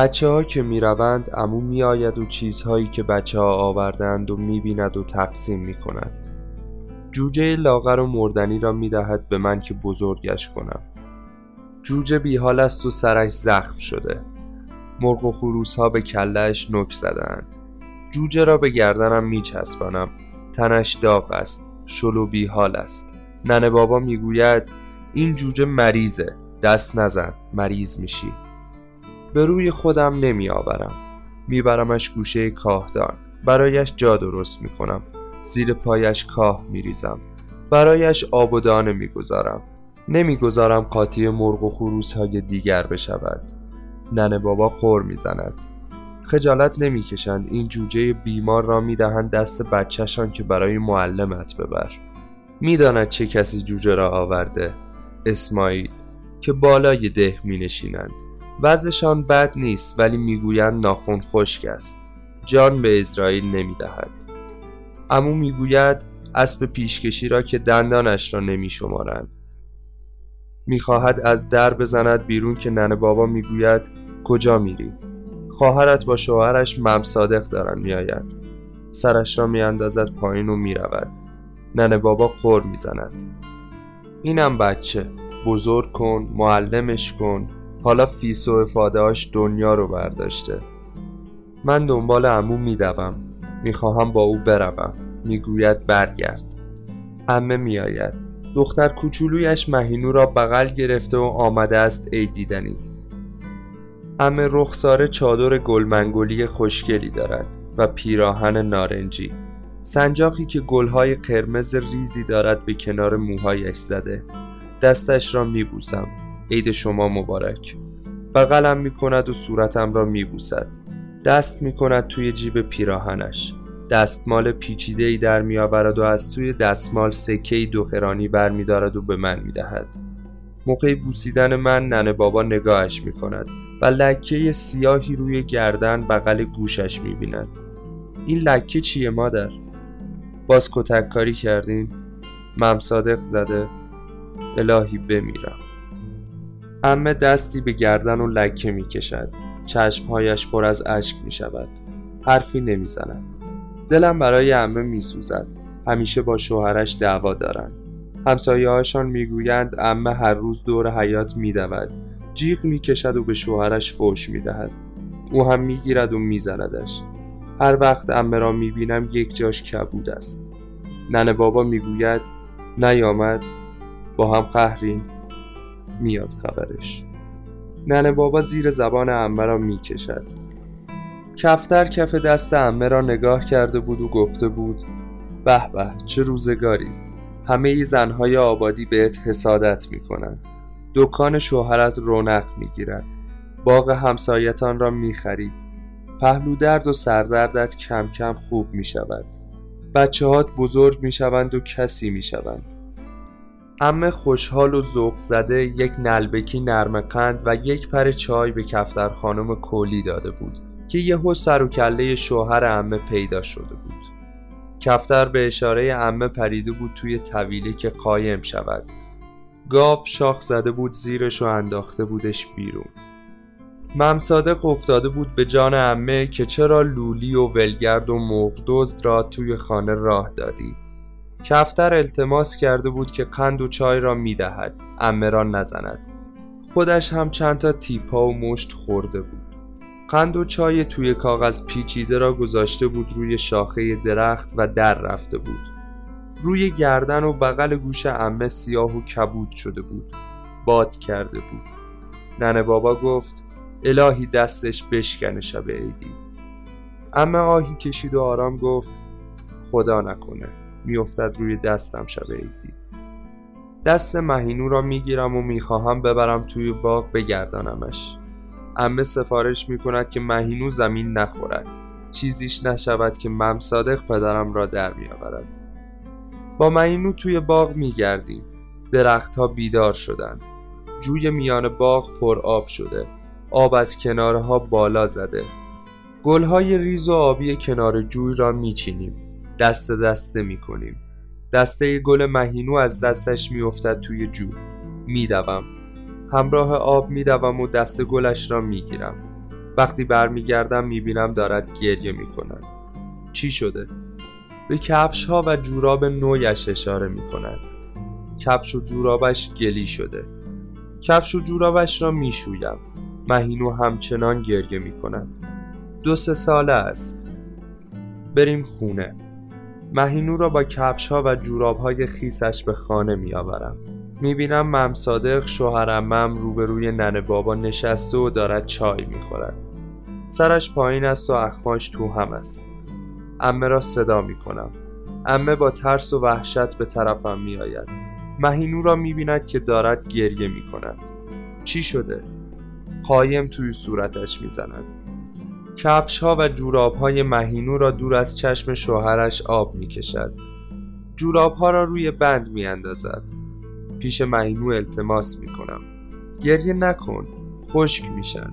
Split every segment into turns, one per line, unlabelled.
بچه ها که می روند امو می آید و چیزهایی که بچه ها آوردند و می بیند و تقسیم می کند جوجه لاغر و مردنی را می دهد به من که بزرگش کنم. جوجه بیحال است و سرش زخم شده. مرغ و خروس ها به کلش نک زدند جوجه را به گردنم می چسبانم تنش داغ است. شلو بیحال است. ننه بابا می‌گوید این جوجه مریضه. دست نزن. مریض میشی. به روی خودم نمی آورم میبرمش گوشه کاهدان برایش جا درست می‌کنم. زیر پایش کاه میریزم. برایش آب و دانه می‌گذارم. نمی‌گذارم قاطی مرغ و خروس های دیگر بشود. ننه بابا قر می‌زند. خجالت نمی‌کشند. این جوجه بیمار را می‌دهند دست بچهشان که برای معلمت ببر. می‌داند چه کسی جوجه را آورده. اسماعیل که بالای ده می نشینند وضعشان بد نیست ولی می‌گویند ناخون خشک است. جان به اسرائیل نمی‌دهد. امو می‌گوید اسب پیشکشی را که دندانش را نمی شمارند می‌خواهد از در بزند بیرون که ننه بابا می‌گوید کجا میری؟ خواهرت با شوهرش مم صادق دارن میآید. سرش را میاندازد پایین و می‌رود. ننه بابا قر می‌زند. اینم بچه. بزرگ کن معلمش کن. حالا فیس و افادهاش دنیا رو برداشته. من دنبال عمو میدوم می‌خواهم با او بروم. می‌گوید برگرد. امه میآید. دختر کوچولویش مهینو را بغل گرفته و آمده است ای دیدنی. امه رخساره چادر گلمنگولی خوشگلی دارد و پیراهن نارنجی. سنجاقی که گلهای قرمز ریزی دارد به کنار موهایش زده. دستش را میبوسم. عید شما مبارک بغلم می‌کند و صورتم را میبوسد دست می‌کند توی جیب پیراهنش دستمال پیچیده ای در میآورد و از توی دستمال سکه دوخرانی برمیدارد و به من می‌دهد موقع بوسیدن من ننه بابا نگاهش می‌کند و لکه سیاهی روی گردن بغل گوشش می‌بیند این لکه چیه مادر؟ باز کتک کاری کردین؟ ممصادق زده؟ الهی بمیرم امه دستی به گردن و لکه می کشد. چشمهایش پر از اشک می شود. حرفی نمی زند. دلم برای امه می سوزد. همیشه با شوهرش دعوا دارند همسایه هاشان می گویند امه هر روز دور حیات می دود. جیغ می کشد و به شوهرش فوش می دهد. او هم می گیرد و می زندش. هر وقت امه را می بینم یک جاش کبود است. ننه بابا می گوید نیامد با هم قهرین میاد خبرش. ننه بابا زیر زبان امه را می‌کشد. کفتر کف دست امه را نگاه کرده بود و گفته بود به به چه روزگاری! همه زنهای آبادی بهت حسادت می‌کنند دکان شوهرت رونق می‌گیرد. باغ همسایتان را می‌خرید. پهلو درد و سردردت کم کم خوب می‌شود. بچه هات بزرگ می‌شوند و کسی می‌شوند. امه خوشحال و ذوق زده یک نلبکی نرم قند و یک پر چای به کفتر خانم کولی داده بود که یهو سر و کله شوهر امه پیدا شده بود. کفتر به اشاره امه پریده بود توی طویله که قایم شود. گاف شاخ زده بود زیرش و انداخته بودش بیرون. ممصادق افتاده بود به جان امه که چرا لولی و ولگرد و مرغ را توی خانه راه دادی. کفتر التماس کرده بود که قند و چای را می‌دهد امه را نزند. خودش هم چند تا تیپا و مشت خورده بود. قند و چای توی کاغذ پیچیده را گذاشته بود روی شاخه درخت و در رفته بود. روی گردن و بغل گوش امه سیاه و کبود شده بود. باد کرده بود. ننه بابا گفت الهی دستش بشکنه شب عیدی. امه آهی کشید و آرام گفت خدا نکنه. میافتد روی دستم شب عیدی. دست مهینو را می‌گیرم و می‌خواهم ببرم توی باغ بگردانمش. امه سفارش می‌کند که مهینو زمین نخورد. چیزیش نشود که مم صادق پدرم را در میآورد با مهینو توی باغ میگردیم. درختها بیدار شدند. جوی میان باغ پر آب شده. آب از کنارها بالا زده. گلهای ریز و آبی کنار جوی را میچینیم. دست دسته می کنیم دسته گل مهینو از دستش میافتد توی جو. میدوم. همراه آب میدوم و دست گلش را می‌گیرم. وقتی برمیگردم می‌بینم دارد گریه می‌کند. چی شده؟ به کفش ها و جوراب نویش اشاره می‌کند. کفش و جورابش گلی شده. کفش و جورابش را می‌شویم. مهینو همچنان گریه می‌کند. دو سه ساله است. بریم خونه. مهینو را با کفش ها و جوراب های خیسش به خانه می آورم می بینم مم صادق شوهرمم روبروی ننه بابا نشسته و دارد چای می خورد سرش پایین است و اخماش تو هم است. امه را صدا می کنم امه با ترس و وحشت به طرفم می آید مهینو را می بیند که دارد گریه می کند چی شده؟ قایم توی صورتش می زند کفش ها و جوراب های مهینو را دور از چشم شوهرش آب می کشد جوراب ها را روی بند می اندازد پیش مهینو التماس می کنم گریه نکن. خشک میشن.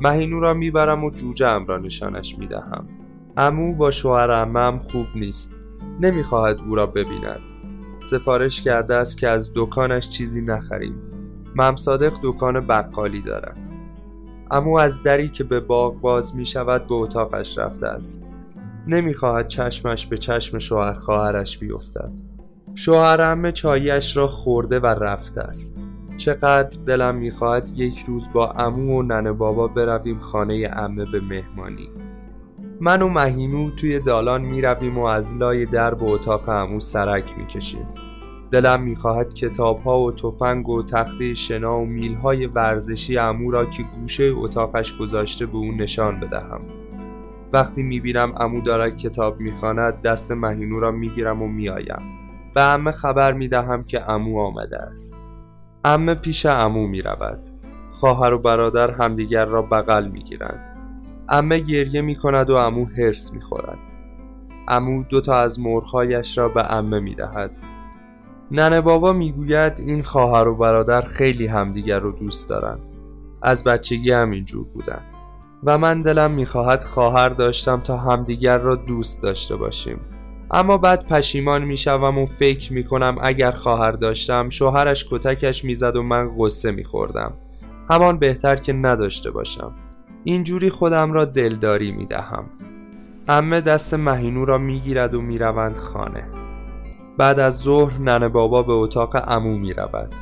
مهینو را می‌برم و جوجه را نشانش می‌دهم. امو با شوهر امم خوب نیست. نمی‌خواهد او را ببیند. سفارش کرده است که از دکانش چیزی نخریم. ممصادق دکان بقالی دارد. امو از دری که به باغ باز می شود به اتاقش رفته است. نمی‌خواهد چشمش به چشم شوهر خواهرش بیفتد. شوهر امه چایش را خورده و رفته است. چقدر دلم می‌خواهد یک روز با امو و ننه بابا برویم خانه امه به مهمانی. من و مهینو توی دالان می‌رویم و از لای در به اتاق امو سرک می‌کشیم دلم می‌خواهد کتاب ها و تفنگ و تخته شنا و میل های ورزشی امو را که گوشه اتاقش گذاشته به اون نشان بدهم. وقتی می‌بینم امو دارد کتاب می‌خواند دست مهینو را می‌گیرم و میآیم. به امه خبر می‌دهم که امو آمده است. امه پیش امو می‌رود. خواهر و برادر همدیگر را بغل می‌گیرند. امه گریه می‌کند و امو هرس می‌خورد. امو دوتا از مرغهایش را به امه می‌دهد. ننه بابا می‌گوید این خواهر و برادر خیلی همدیگر رو دوست دارن. از بچگی همینجور بودن. و من دلم می‌خواهد خواهر داشتم تا همدیگر را دوست داشته باشیم. اما بعد پشیمان می‌شوم و فکر می‌کنم اگر خواهر داشتم شوهرش کتکش می‌زد و من غصه میخوردم. همان بهتر که نداشته باشم. اینجوری خودم را دلداری می‌دهم. امه دست مهینو را می‌گیرد و می‌روند خانه. بعد از ظهر ننه بابا به اتاق امو می رود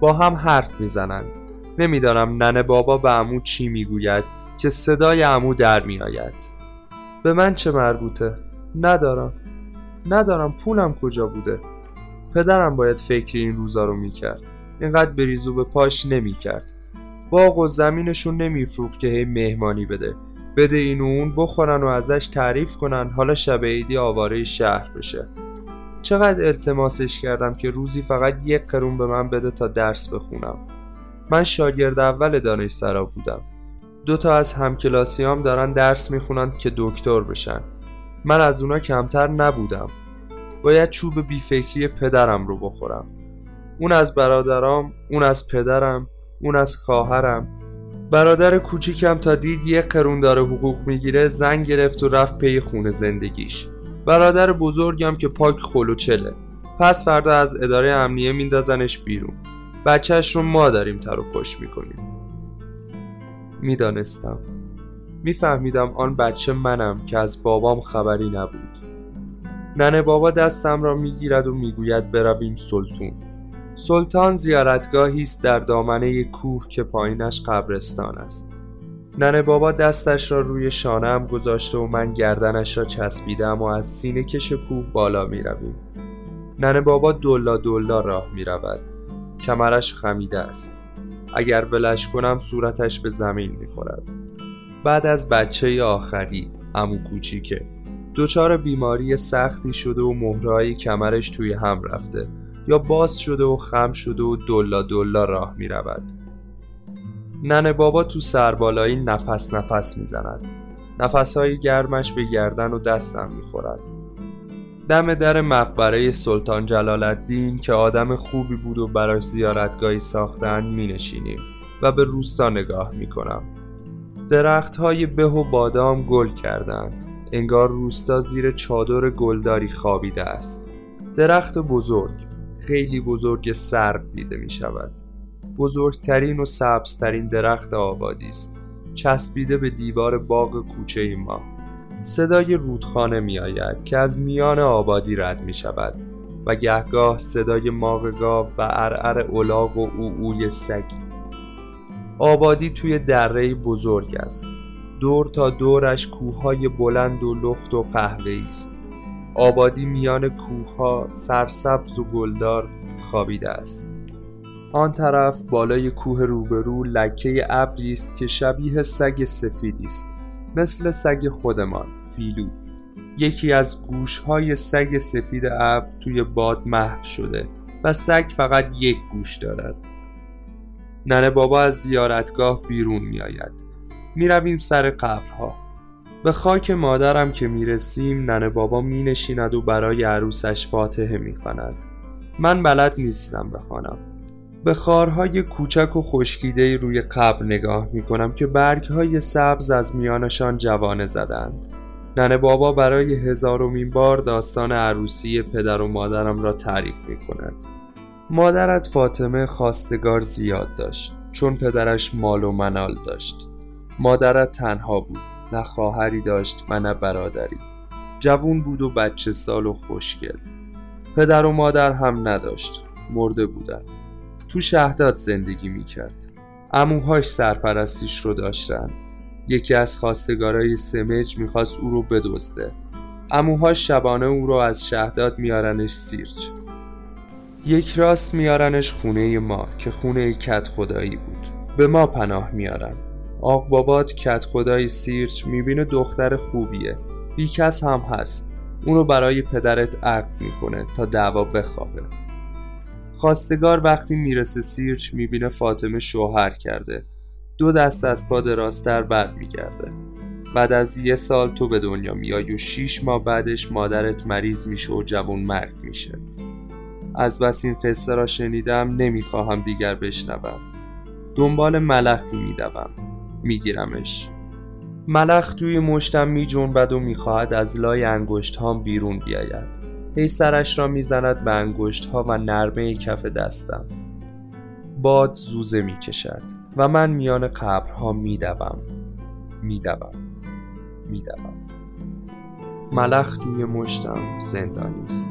با هم حرف می زنند نمی‌دانم ننه بابا به امو چی می‌گوید که صدای امو در می آید به من چه مربوطه؟ ندارم. ندارم پولم کجا بوده؟ پدرم باید فکر این روزا رو می‌کرد. اینقدر بریزو به پاش نمی‌کرد. باغ و زمینشون نمیفروخت که هی مهمانی بده. بده این و اون بخورن و ازش تعریف کنن. حالا شب عیدی آواره شهر بشه. چقدر التماسش کردم که روزی فقط یک قرون به من بده تا درس بخونم. من شاگرد اول دانشسرا بودم. دو تا از همکلاسیام دارن درس می‌خونن که دکتر بشن. من از اونا کمتر نبودم. باید چوب بیفکری پدرم رو بخورم. اون از برادرام اون از پدرم اون از خواهرم. برادر کوچیکم تا دید یک قرون داره حقوق می‌گیره زن گرفت و رفت پی خونه زندگیش. برادر بزرگم که پاک خلوچله پس فردا از اداره امنیه میندازنش بیرون. بچهش رو ما داریم تر و پشت می‌کنیم. می‌دانستم. میفهمیدم آن بچه منم که از بابام خبری نبود. ننه بابا دستم را می‌گیرد و می‌گوید برویم سلطون. سلطان زیارتگاهی است در دامنه کوه که پایینش قبرستان است. ننه بابا دستش را روی شانم گذاشته و من گردنش را چسبیدم و از سینه کش کوه بالا می رویم. ننه بابا دلا دلا راه می رود. کمرش خمیده است. اگر بلش کنم صورتش به زمین می خورد. بعد از بچه آخری امو کوچیکه دچار بیماری سختی شده و مهرهای کمرش توی هم رفته یا باز شده و خم شده و دلا دلا راه می رود. ننه بابا تو سربالایی نفس نفس می‌زند. های گرمش به گردن و دستم می‌خورد. دم در مقبره سلطان جلال الدین که آدم خوبی بود و براش زیارتگاهی ساختن می نشینیم و به روستا نگاه می کنم درخت های به و بادام گل کردند. انگار روستا زیر چادر گلداری خوابیده است. درخت بزرگ خیلی بزرگ سرد دیده می شود بزرگترین و سبزترین درخت آبادی است. چسبیده به دیوار باغ کوچه ما. صدای رودخانه می آید که از میان آبادی رد می شود و گهگاه صدای ماغ گاو و ارعر اولاغ و اوی سگی. آبادی توی دره بزرگ است. دور تا دورش کوههای بلند و لخت و قهوه‌ای است. آبادی میان کوهها سرسبز و گلدار خوابیده است. آن طرف بالای کوه روبرو لکه ابری است که شبیه سگ سفیدی است مثل سگ خودمان فیلو. یکی از گوشهای سگ سفید ابر توی باد محو شده و سگ فقط یک گوش دارد. ننه بابا از زیارتگاه بیرون می آید می رویم سر قبرها. به خاک مادرم که می رسیم ننه بابا می نشیند و برای عروسش فاتحه می کند من بلد نیستم بخوانم. به خارهای کوچک و خشکیده روی قبر نگاه می کنم که برگهای سبز از میانشان جوانه زدند. ننه بابا برای هزارمین بار داستان عروسی پدر و مادرم را تعریف می کند مادرت فاطمه خواستگار زیاد داشت چون پدرش مال و منال داشت. مادرت تنها بود نه خواهری داشت و نه برادری. جوون بود و بچه سال و خوشگل. پدر و مادر هم نداشت مرده بودن تو شهداد زندگی می‌کرد. اموهاش سرپرستیش رو داشتن. یکی از خواستگارای سمج می‌خواست او رو بدزده. اموهاش شبانه او رو از شهداد میارنش سیرج یک راست میارنش خونه ما که خونه کت خدایی بود. به ما پناه میارن. آق بابات کت خدای سیرج می‌بینه دختر خوبیه. بیکس هم هست. اونو برای پدرت عقد می‌کنه تا دعوا بخوابه. خواستگار وقتی می‌رسه سیرچ می‌بینه فاطمه شوهر کرده. دو دست از پا دراستر بر میگرده. بعد از یه سال تو به دنیا میای و شیش ماه بعدش مادرت مریض میشه و جوون مرگ میشه. از بس این قصه را شنیدم نمی‌خواهم دیگر بشنوم. دنبال ملخی میدوم. میگیرمش. ملخ توی مشتم میجنبد و می‌خواهد از لای انگشت هام بیرون بیاید. هی سرش را می‌زند به انگشت ها و نرمه کف دستم. باد زوزه می‌کشد و من میان قبرها میدوم. میدوم. میدوم. ملخ توی مشتم زندانی است